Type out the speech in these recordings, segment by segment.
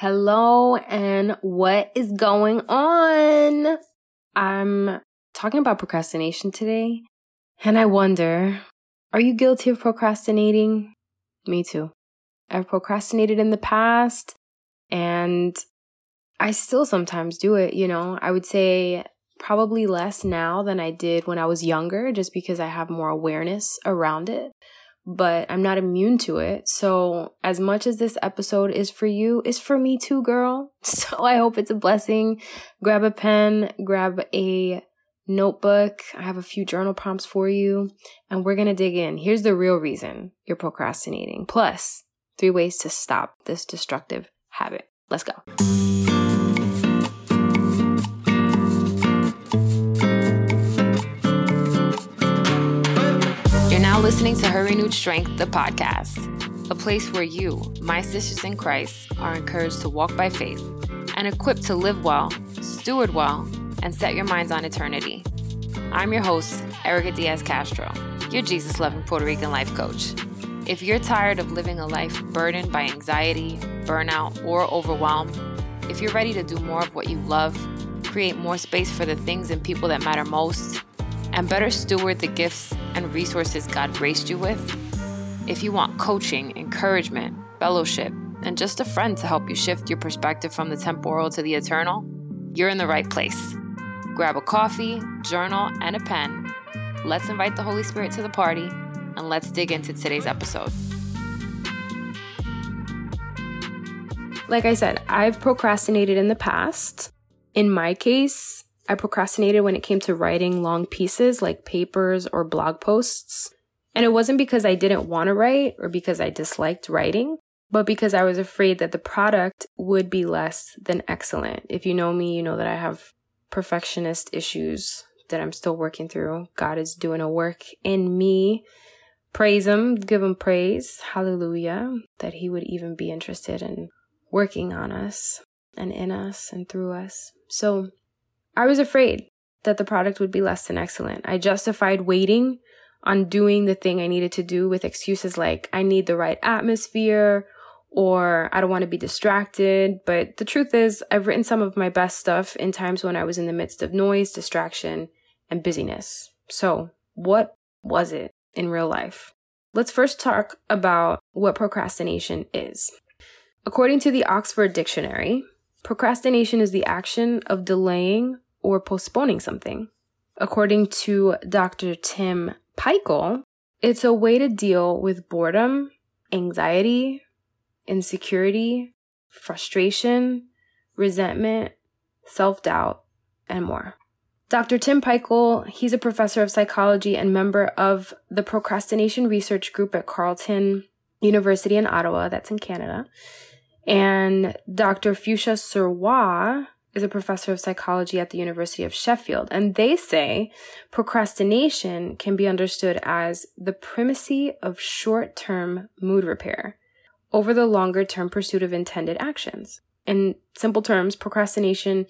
Hello, and what is going on? I'm talking about procrastination today, and I wonder are you guilty of procrastinating? Me too. I've procrastinated in the past, and I still sometimes do it, you know. I would say probably less now than I did when I was younger, just because I have more awareness around it but I'm not immune to it. So, as much as this episode is for you, it's for me too, girl. So, I hope it's a blessing. Grab a pen, grab a notebook. I have a few journal prompts for you, and we're going to dig in. Here's the real reason you're procrastinating, plus three ways to stop this destructive habit. Let's go. Listening to Her Renewed Strength, the podcast, a place where you, my sisters in Christ, are encouraged to walk by faith and equipped to live well, steward well, and set your minds on eternity. I'm your host, Erica Diaz Castro, your Jesus loving Puerto Rican life coach. If you're tired of living a life burdened by anxiety, burnout, or overwhelm, if you're ready to do more of what you love, create more space for the things and people that matter most, and better steward the gifts and resources God graced you with? If you want coaching, encouragement, fellowship, and just a friend to help you shift your perspective from the temporal to the eternal, you're in the right place. Grab a coffee, journal, and a pen. Let's invite the Holy Spirit to the party, and let's dig into today's episode. Like I said, I've procrastinated in the past. In my case, I procrastinated when it came to writing long pieces like papers or blog posts. And it wasn't because I didn't want to write or because I disliked writing, but because I was afraid that the product would be less than excellent. If you know me, you know that I have perfectionist issues that I'm still working through. God is doing a work in me. Praise Him, give Him praise. Hallelujah. That He would even be interested in working on us and in us and through us. So I was afraid that the product would be less than excellent. I justified waiting on doing the thing I needed to do with excuses like I need the right atmosphere or I don't want to be distracted. But the truth is, I've written some of my best stuff in times when I was in the midst of noise, distraction, and busyness. So, what was it in real life? Let's first talk about what procrastination is. According to the Oxford Dictionary, Procrastination is the action of delaying or postponing something. According to Dr. Tim Pychyl, it's a way to deal with boredom, anxiety, insecurity, frustration, resentment, self doubt, and more. Dr. Tim Pychyl, he's a professor of psychology and member of the procrastination research group at Carleton University in Ottawa, that's in Canada. And Dr. Fuchsia Sirois is a professor of psychology at the University of Sheffield. And they say procrastination can be understood as the primacy of short term mood repair over the longer term pursuit of intended actions. In simple terms, procrastination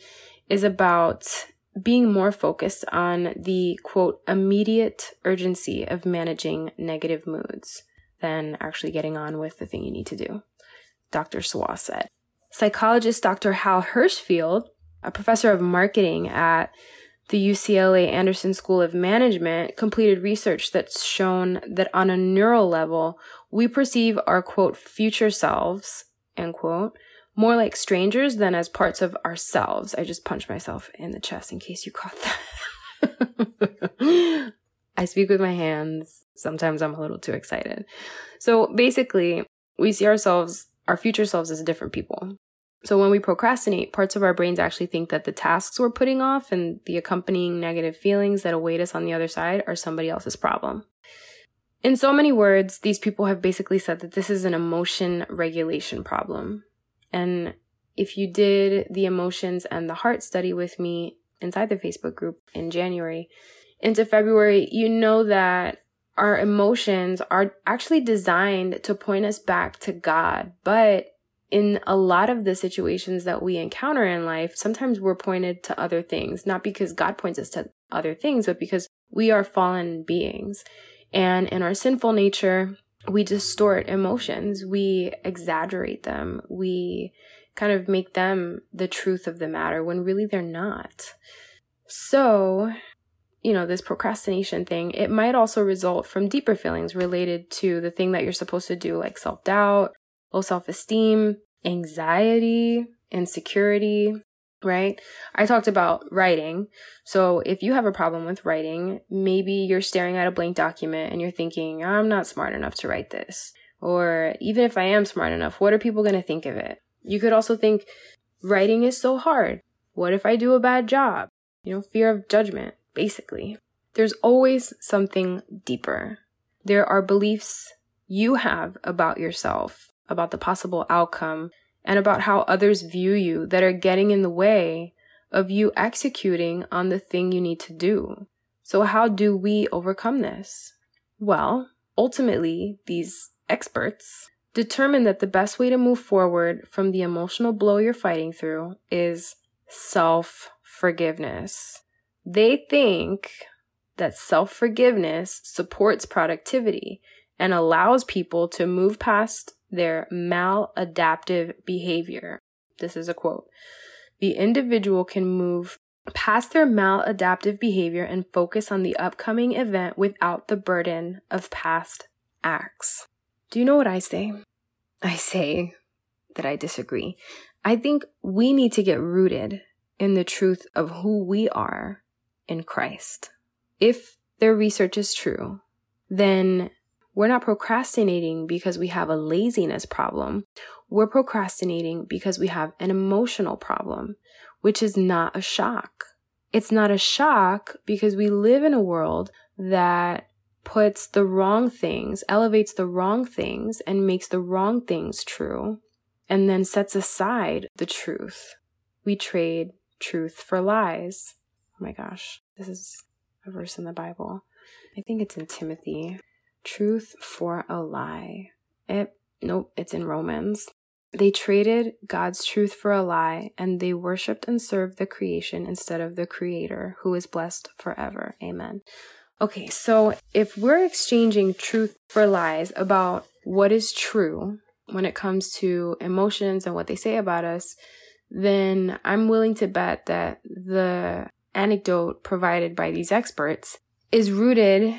is about being more focused on the quote, immediate urgency of managing negative moods than actually getting on with the thing you need to do. Dr. Sirois said. Psychologist Dr. Hal Hershfield, a professor of marketing at the UCLA Anderson School of Management, completed research that's shown that on a neural level, we perceive our quote, future selves, end quote, more like strangers than as parts of ourselves. I just punched myself in the chest in case you caught that. I speak with my hands. Sometimes I'm a little too excited. So basically, we see ourselves our future selves as different people. So when we procrastinate, parts of our brains actually think that the tasks we're putting off and the accompanying negative feelings that await us on the other side are somebody else's problem. In so many words, these people have basically said that this is an emotion regulation problem. And if you did the emotions and the heart study with me inside the Facebook group in January into February, you know that our emotions are actually designed to point us back to God. But in a lot of the situations that we encounter in life, sometimes we're pointed to other things, not because God points us to other things, but because we are fallen beings. And in our sinful nature, we distort emotions, we exaggerate them, we kind of make them the truth of the matter when really they're not. So, you know, this procrastination thing, it might also result from deeper feelings related to the thing that you're supposed to do, like self doubt, low self esteem, anxiety, insecurity, right? I talked about writing. So if you have a problem with writing, maybe you're staring at a blank document and you're thinking, I'm not smart enough to write this. Or even if I am smart enough, what are people going to think of it? You could also think, writing is so hard. What if I do a bad job? You know, fear of judgment, basically. There's always something deeper. There are beliefs you have about yourself, about the possible outcome, and about how others view you that are getting in the way of you executing on the thing you need to do. So, how do we overcome this? Well, ultimately, these experts determine that the best way to move forward from the emotional blow you're fighting through is self forgiveness. They think that self forgiveness supports productivity and allows people to move past their maladaptive behavior. This is a quote. The individual can move past their maladaptive behavior and focus on the upcoming event without the burden of past acts. Do you know what I say? I say that I disagree. I think we need to get rooted in the truth of who we are in Christ. If their research is true, then we're not procrastinating because we have a laziness problem. We're procrastinating because we have an emotional problem, which is not a shock. It's not a shock because we live in a world that puts the wrong things, elevates the wrong things, and makes the wrong things true, and then sets aside the truth. We trade truth for lies. Oh my gosh, this is a verse in the Bible. I think it's in Timothy. Truth for a lie. It, nope, it's in Romans. They traded God's truth for a lie, and they worshiped and served the creation instead of the Creator, who is blessed forever. Amen. Okay, so if we're exchanging truth for lies about what is true when it comes to emotions and what they say about us, then I'm willing to bet that the anecdote provided by these experts is rooted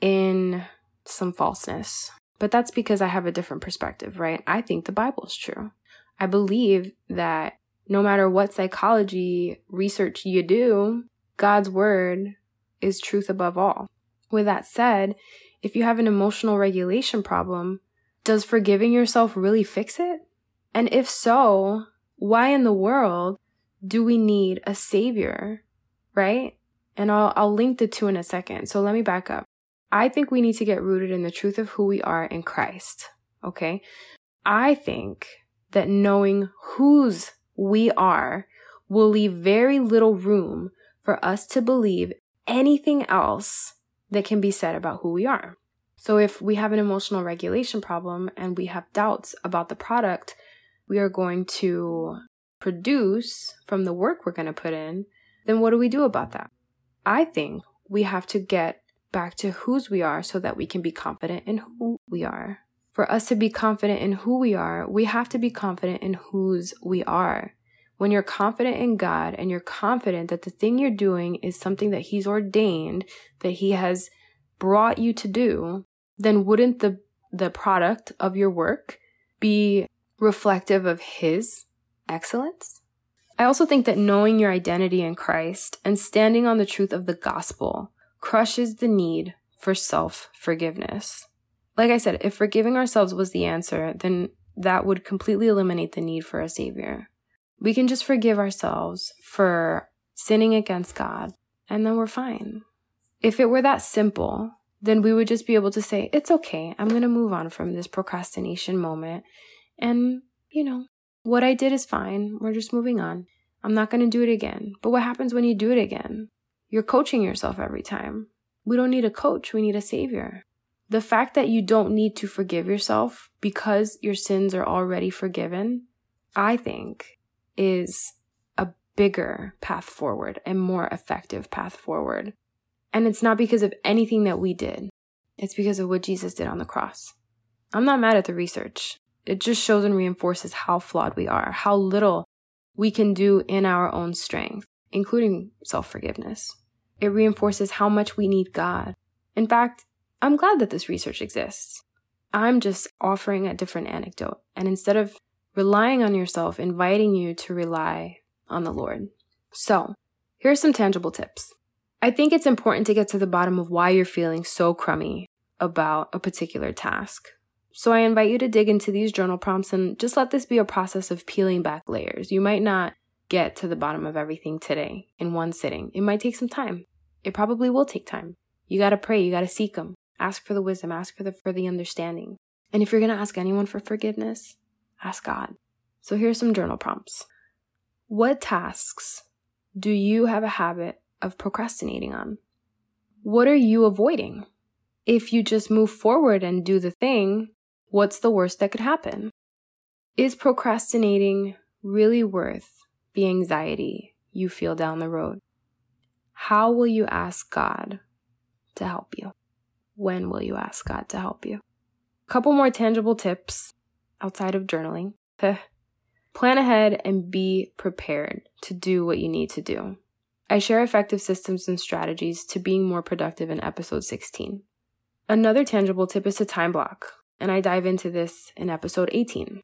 in some falseness. But that's because I have a different perspective, right? I think the Bible is true. I believe that no matter what psychology research you do, God's word is truth above all. With that said, if you have an emotional regulation problem, does forgiving yourself really fix it? And if so, why in the world do we need a savior? Right? And I'll, I'll link the two in a second. So let me back up. I think we need to get rooted in the truth of who we are in Christ. Okay. I think that knowing whose we are will leave very little room for us to believe anything else that can be said about who we are. So if we have an emotional regulation problem and we have doubts about the product we are going to produce from the work we're going to put in, then what do we do about that? I think we have to get back to whose we are so that we can be confident in who we are. For us to be confident in who we are, we have to be confident in whose we are. When you're confident in God and you're confident that the thing you're doing is something that He's ordained, that He has brought you to do, then wouldn't the, the product of your work be reflective of His excellence? I also think that knowing your identity in Christ and standing on the truth of the gospel crushes the need for self forgiveness. Like I said, if forgiving ourselves was the answer, then that would completely eliminate the need for a savior. We can just forgive ourselves for sinning against God, and then we're fine. If it were that simple, then we would just be able to say, It's okay, I'm going to move on from this procrastination moment. And, you know, what I did is fine. We're just moving on. I'm not going to do it again. But what happens when you do it again? You're coaching yourself every time. We don't need a coach, we need a savior. The fact that you don't need to forgive yourself because your sins are already forgiven, I think, is a bigger path forward, and more effective path forward. And it's not because of anything that we did, it's because of what Jesus did on the cross. I'm not mad at the research. It just shows and reinforces how flawed we are, how little we can do in our own strength, including self forgiveness. It reinforces how much we need God. In fact, I'm glad that this research exists. I'm just offering a different anecdote. And instead of relying on yourself, inviting you to rely on the Lord. So, here are some tangible tips. I think it's important to get to the bottom of why you're feeling so crummy about a particular task. So I invite you to dig into these journal prompts and just let this be a process of peeling back layers. You might not get to the bottom of everything today in one sitting. It might take some time. It probably will take time. You got to pray, you got to seek them. Ask for the wisdom, ask for the for the understanding. And if you're going to ask anyone for forgiveness, ask God. So here's some journal prompts. What tasks do you have a habit of procrastinating on? What are you avoiding? If you just move forward and do the thing, What's the worst that could happen? Is procrastinating really worth the anxiety you feel down the road? How will you ask God to help you? When will you ask God to help you? A couple more tangible tips outside of journaling. Plan ahead and be prepared to do what you need to do. I share effective systems and strategies to being more productive in episode 16. Another tangible tip is to time block and I dive into this in episode 18.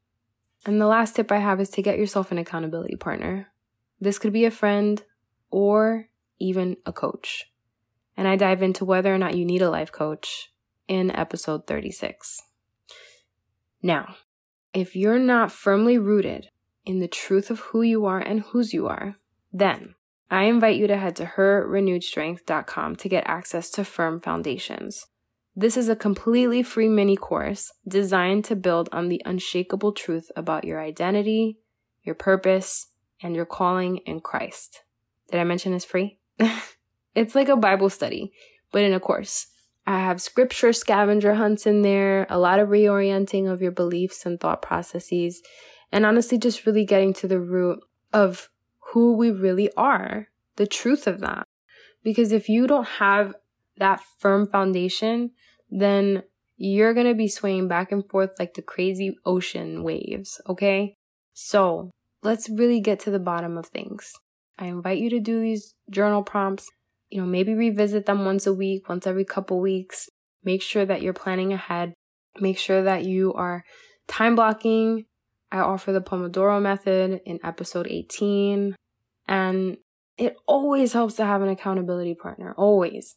And the last tip I have is to get yourself an accountability partner. This could be a friend or even a coach. And I dive into whether or not you need a life coach in episode 36. Now, if you're not firmly rooted in the truth of who you are and whose you are, then I invite you to head to herrenewedstrength.com to get access to firm foundations. This is a completely free mini course designed to build on the unshakable truth about your identity, your purpose, and your calling in Christ. Did I mention it's free? it's like a Bible study, but in a course. I have scripture scavenger hunts in there, a lot of reorienting of your beliefs and thought processes, and honestly, just really getting to the root of who we really are, the truth of that. Because if you don't have that firm foundation, then you're going to be swaying back and forth like the crazy ocean waves, okay? So let's really get to the bottom of things. I invite you to do these journal prompts. You know, maybe revisit them once a week, once every couple weeks. Make sure that you're planning ahead. Make sure that you are time blocking. I offer the Pomodoro method in episode 18. And it always helps to have an accountability partner, always.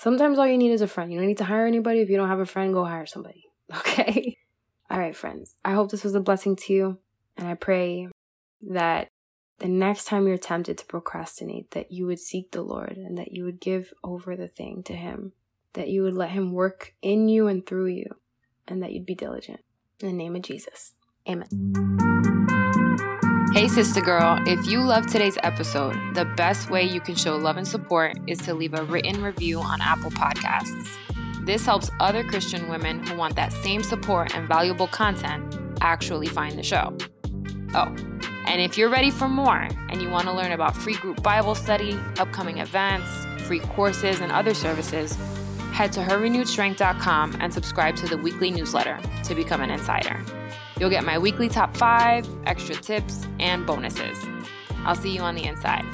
Sometimes all you need is a friend. You don't need to hire anybody. If you don't have a friend, go hire somebody. Okay? All right, friends. I hope this was a blessing to you. And I pray that the next time you're tempted to procrastinate, that you would seek the Lord and that you would give over the thing to Him, that you would let Him work in you and through you, and that you'd be diligent. In the name of Jesus. Amen. Hey, sister girl, if you love today's episode, the best way you can show love and support is to leave a written review on Apple Podcasts. This helps other Christian women who want that same support and valuable content actually find the show. Oh, and if you're ready for more and you want to learn about free group Bible study, upcoming events, free courses, and other services, head to herrenewedstrength.com and subscribe to the weekly newsletter to become an insider. You'll get my weekly top five, extra tips, and bonuses. I'll see you on the inside.